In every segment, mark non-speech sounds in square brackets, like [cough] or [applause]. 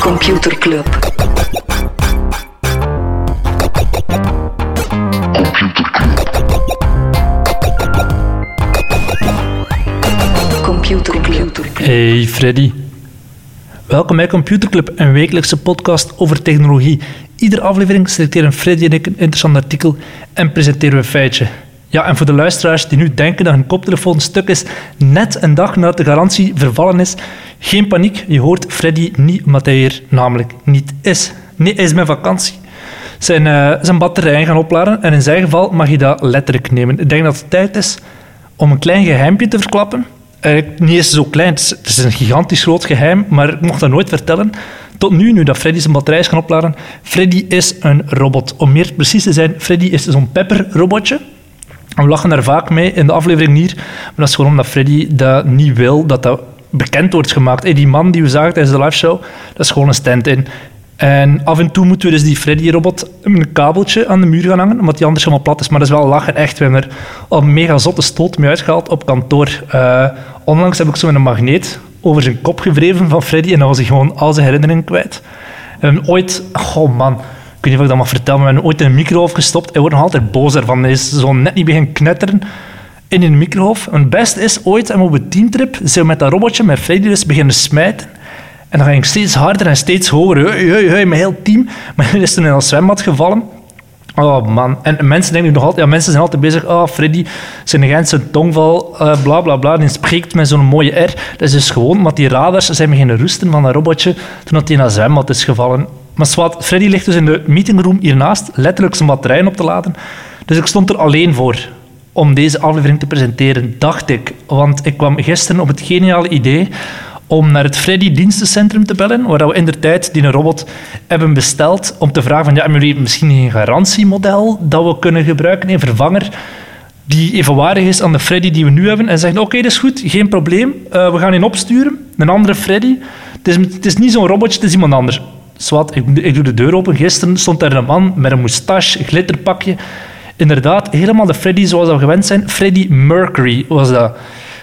Computer Club. Computer Club. Hey Freddy. Welkom bij Computer Club, een wekelijkse podcast over technologie. Iedere aflevering selecteren Freddy en ik een interessant artikel en presenteren we een feitje. Ja, en voor de luisteraars die nu denken dat hun koptelefoon stuk is, net een dag nadat de garantie vervallen is, geen paniek, je hoort Freddy niet omdat hij hier namelijk niet is. Nee, hij is met vakantie. Zijn, eh, zijn batterijen gaan opladen en in zijn geval mag je dat letterlijk nemen. Ik denk dat het tijd is om een klein geheimpje te verklappen. Eigenlijk niet eens zo klein, het is, een gigantisch groot geheim, maar ik mocht dat nooit vertellen. Tot nu, nu dat Freddy zijn batterij is gaan opladen, Freddy is een robot. Om meer precies te zijn, Freddy is zo'n pepper-robotje. We lachen daar vaak mee in de aflevering hier, maar dat is gewoon omdat Freddy dat niet wil, dat dat bekend wordt gemaakt. Hey, die man die we zagen tijdens de live show, dat is gewoon een stand-in. En af en toe moeten we dus die Freddy-robot een kabeltje aan de muur gaan hangen, omdat die anders helemaal plat is. Maar dat is wel lachen, echt. We hebben er al mega zotte stoot mee uitgehaald op kantoor. Eh, onlangs heb ik zo een magneet over zijn kop gewreven van Freddy en dan was hij gewoon al zijn herinneringen kwijt. Hebben ooit... Oh man, ik weet niet of ik dat mag vertellen, we hebben ooit in een microgolf gestopt. Hij wordt nog altijd boos ervan. Hij is zo net niet beginnen knetteren in een microgolf. En het beste is, ooit en op een teamtrip zijn we met dat robotje, met Freddy dus, beginnen smijten. En dan ging ik steeds harder en steeds hoger. Hey, hey, hey, mijn heel team. [laughs] Maar hij is toen in een zwembad gevallen. Oh man. En mensen denken nog altijd... Ja, mensen zijn altijd bezig... Oh, Freddy, zijn Gentse tongval, uh, bla bla bla. Die spreekt met zo'n mooie R. Dat is dus gewoon omdat die radars zijn beginnen roesten van dat robotje toen dat hij in dat zwembad is gevallen. Maar zwart, Freddy ligt dus in de meetingroom hiernaast, letterlijk zijn batterijen op te laden. Dus ik stond er alleen voor om deze aflevering te presenteren, dacht ik. Want ik kwam gisteren op het geniale idee om naar het Freddy dienstencentrum te bellen, waar we in de tijd die een robot hebben besteld, om te vragen van, ja, hebben jullie misschien een garantiemodel dat we kunnen gebruiken, een vervanger die evenwaardig is aan de Freddy die we nu hebben, en zeggen, oké, dat is goed, geen probleem, uh, we gaan in opsturen, een andere Freddy. Het is, het is niet zo'n robotje, het is iemand anders. Zwat, ik, doe de deur open. Gisteren stond daar een man met een moustache, glitterpakje. Inderdaad, helemaal de Freddy zoals we gewend zijn. Freddy Mercury was dat.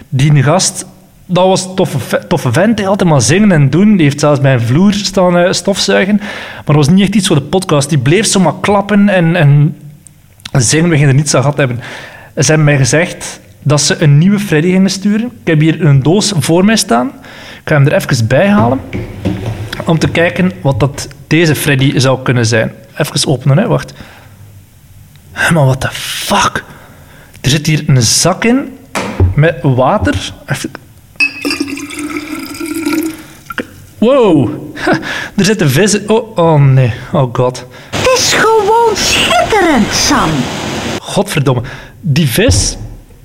Die gast dat was een toffe, toffe vent. Hij altijd maar zingen en doen. Die heeft zelfs bij een vloer staan uh, stofzuigen. Maar dat was niet echt iets voor de podcast. Die bleef zomaar klappen en, en zingen. We gingen er niets aan gehad hebben. Ze hebben mij gezegd dat ze een nieuwe Freddy gingen sturen. Ik heb hier een doos voor mij staan. Ik ga hem er even bij halen. Om te kijken wat dat deze Freddy zou kunnen zijn. Even openen, hè. wacht. Maar what the fuck? Er zit hier een zak in met water. Even Wow, [laughs] er zitten vissen. Oh, oh nee, oh god. Het is gewoon schitterend, Sam. Godverdomme. Die vis,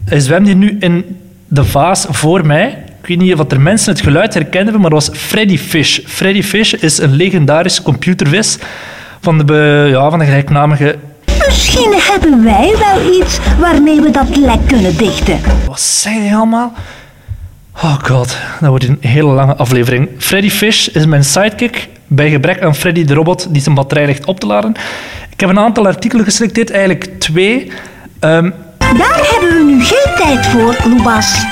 hij zwemt hier nu in de vaas voor mij. Ik weet niet of er mensen het geluid herkennen, maar dat was Freddy Fish. Freddy Fish is een legendarische computervis van de, ja, van de gelijknamige Misschien hebben wij wel iets waarmee we dat lek kunnen dichten. Wat zei hij allemaal? Oh god, dat wordt een hele lange aflevering. Freddy Fish is mijn sidekick bij gebrek aan Freddy de robot die zijn batterij ligt op te laden. Ik heb een aantal artikelen geselecteerd, eigenlijk twee. Um, Daar hebben we nu geen tijd voor, Lubas.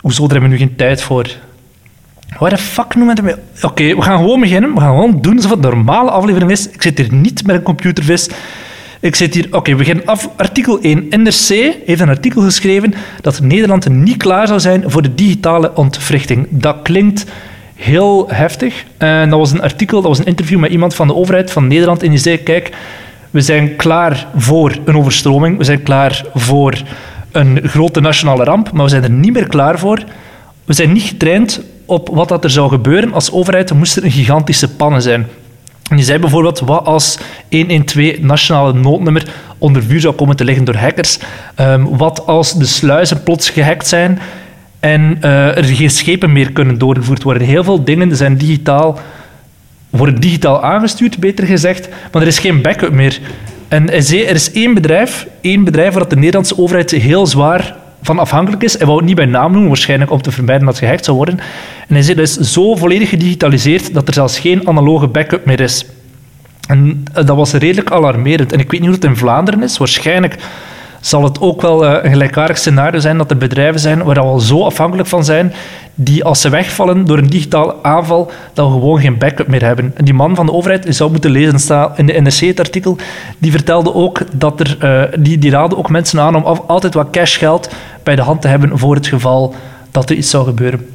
Hoezo, daar hebben we nu geen tijd voor? Waar de fuck noemen we Oké, okay, we gaan gewoon beginnen. We gaan gewoon doen alsof het een normale aflevering is. Ik zit hier niet met een computervis. Ik zit hier, oké, we beginnen af. Artikel 1. NRC heeft een artikel geschreven dat Nederland niet klaar zou zijn voor de digitale ontwrichting. Dat klinkt heel heftig. En dat was een artikel, dat was een interview met iemand van de overheid van Nederland. En die zei, kijk, we zijn klaar voor een overstroming. We zijn klaar voor een grote nationale ramp. Maar we zijn er niet meer klaar voor. We zijn niet getraind op wat dat er zou gebeuren als overheid. Er moesten een gigantische pannen zijn. En die zei bijvoorbeeld, wat als 112 nationale noodnummer onder vuur zou komen te liggen door hackers? Um, wat als de sluizen plots gehackt zijn en uh, er geen schepen meer kunnen doorgevoerd worden? Heel veel dingen zijn digitaal, worden digitaal aangestuurd, beter gezegd, maar er is geen backup meer. En zei, er is één bedrijf, één bedrijf waar de Nederlandse overheid heel zwaar van afhankelijk is. Hij wou het niet bij naam noemen, waarschijnlijk om te vermijden dat het gehackt zou worden. En hij zei, dat is zo volledig gedigitaliseerd dat er zelfs geen analoge backup meer is. En eh, dat was redelijk alarmerend. En ik weet niet hoe het in Vlaanderen is. Waarschijnlijk zal het ook wel eh, een gelijkaardig scenario zijn dat er bedrijven zijn waar we al zo afhankelijk van zijn, die als ze wegvallen door een digitale aanval, dat we gewoon geen backup meer hebben. En die man van de overheid, je zou moeten lezen staan in de NRC het artikel, die vertelde ook dat er, uh, die, die raadde ook mensen aan om altijd wat cashgeld bij de hand te hebben voor het geval dat er iets zou gebeuren.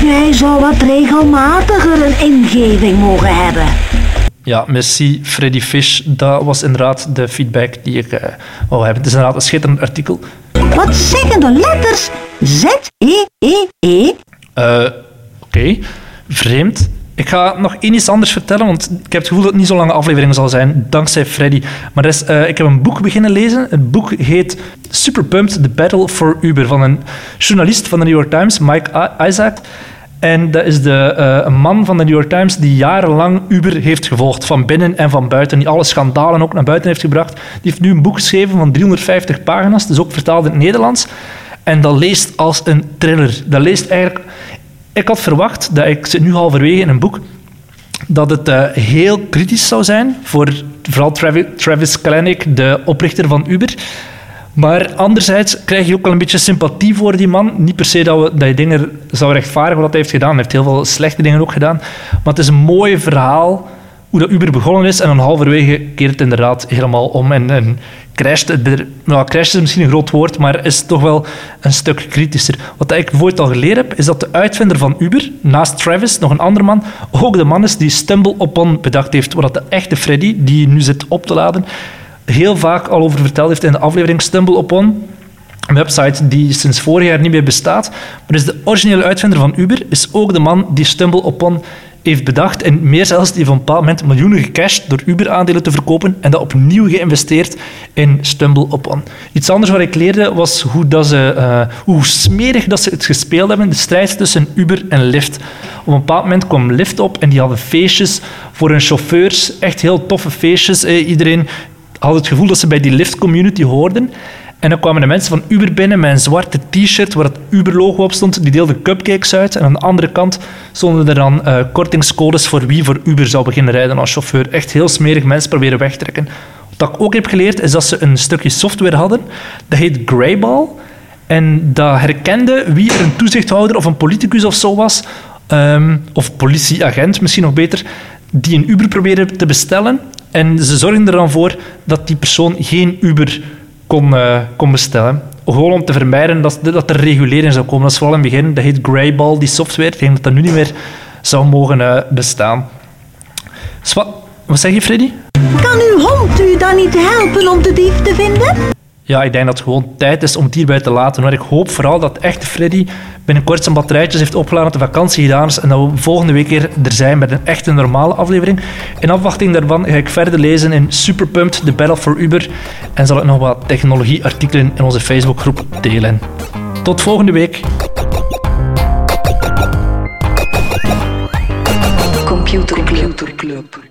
Jij zou wat regelmatiger een ingeving mogen hebben. Ja, merci Freddy Fish. Dat was inderdaad de feedback die ik uh, wou hebben. Het is inderdaad een schitterend artikel. Wat zeggen de letters Z-E-E-E? Uh, Oké, okay. vreemd. Ik ga nog één iets anders vertellen, want ik heb het gevoel dat het niet zo'n lange aflevering zal zijn, dankzij Freddy. Maar is, uh, ik heb een boek beginnen lezen. Het boek heet Super Pumped, The Battle for Uber, van een journalist van de New York Times, Mike Isaac. En dat is de, uh, een man van de New York Times die jarenlang Uber heeft gevolgd, van binnen en van buiten, die alle schandalen ook naar buiten heeft gebracht. Die heeft nu een boek geschreven van 350 pagina's, dus ook vertaald in het Nederlands. En dat leest als een thriller. Dat leest eigenlijk... Ik had verwacht, dat ik zit nu halverwege in een boek, dat het uh, heel kritisch zou zijn voor vooral Travis, Travis Kalanick, de oprichter van Uber. Maar anderzijds krijg je ook wel een beetje sympathie voor die man. Niet per se dat, we, dat je dingen zou rechtvaardigen wat hij heeft gedaan. Hij heeft heel veel slechte dingen ook gedaan. Maar het is een mooi verhaal hoe dat Uber begonnen is. En dan halverwege keert het inderdaad helemaal om. En, en crasht, nou, crasht is misschien een groot woord, maar is toch wel een stuk kritischer. Wat ik bijvoorbeeld al geleerd heb, is dat de uitvinder van Uber, naast Travis, nog een andere man, ook de man is die Stumble Upon bedacht heeft. Wat de echte Freddy, die nu zit op te laden, heel vaak al over verteld heeft in de aflevering Stumble Upon. Een website die sinds vorig jaar niet meer bestaat. Maar is de originele uitvinder van Uber is ook de man die Stumble Upon heeft bedacht. En meer zelfs, die heeft op een bepaald moment miljoenen gecashed door Uber-aandelen te verkopen en dat opnieuw geïnvesteerd in Stumble Upon. Iets anders wat ik leerde was hoe, dat ze, uh, hoe smerig dat ze het gespeeld hebben, de strijd tussen Uber en Lyft. Op een bepaald moment kwam Lyft op en die hadden feestjes voor hun chauffeurs, echt heel toffe feestjes. Eh, iedereen had het gevoel dat ze bij die Lyft-community hoorden. En dan kwamen de mensen van Uber binnen met een zwarte t-shirt waar het Uber-logo op stond. Die deelden cupcakes uit. En aan de andere kant stonden er dan uh, kortingscodes voor wie voor Uber zou beginnen rijden als chauffeur. Echt heel smerig mensen proberen wegtrekken. Wat ik ook heb geleerd, is dat ze een stukje software hadden. Dat heet Greyball. En dat herkende wie er een toezichthouder of een politicus of zo was. Um, of politieagent, misschien nog beter. Die een Uber probeerde te bestellen. En ze zorgden er dan voor dat die persoon geen Uber kon, uh, kon bestellen. Gewoon om te vermijden dat, dat er regulering zou komen. Dat is vooral in het begin, dat heet Greyball, die software. Ik denk dat dat nu niet meer zou mogen uh, bestaan. Dus wat, wat zeg je, Freddy? Kan uw hond u dan niet helpen om de dief te vinden? Ja, ik denk dat het gewoon tijd is om het hierbij te laten. Maar ik hoop vooral dat echte Freddy binnenkort zijn batterijtjes heeft opgeladen, dat de vakantie gedaan is en dat we volgende week weer er zijn met een echte normale aflevering. In afwachting daarvan ga ik verder lezen in Super Pumped, The Battle for Uber en zal ik nog wat technologieartikelen in onze Facebookgroep delen. Tot volgende week. Computer Club.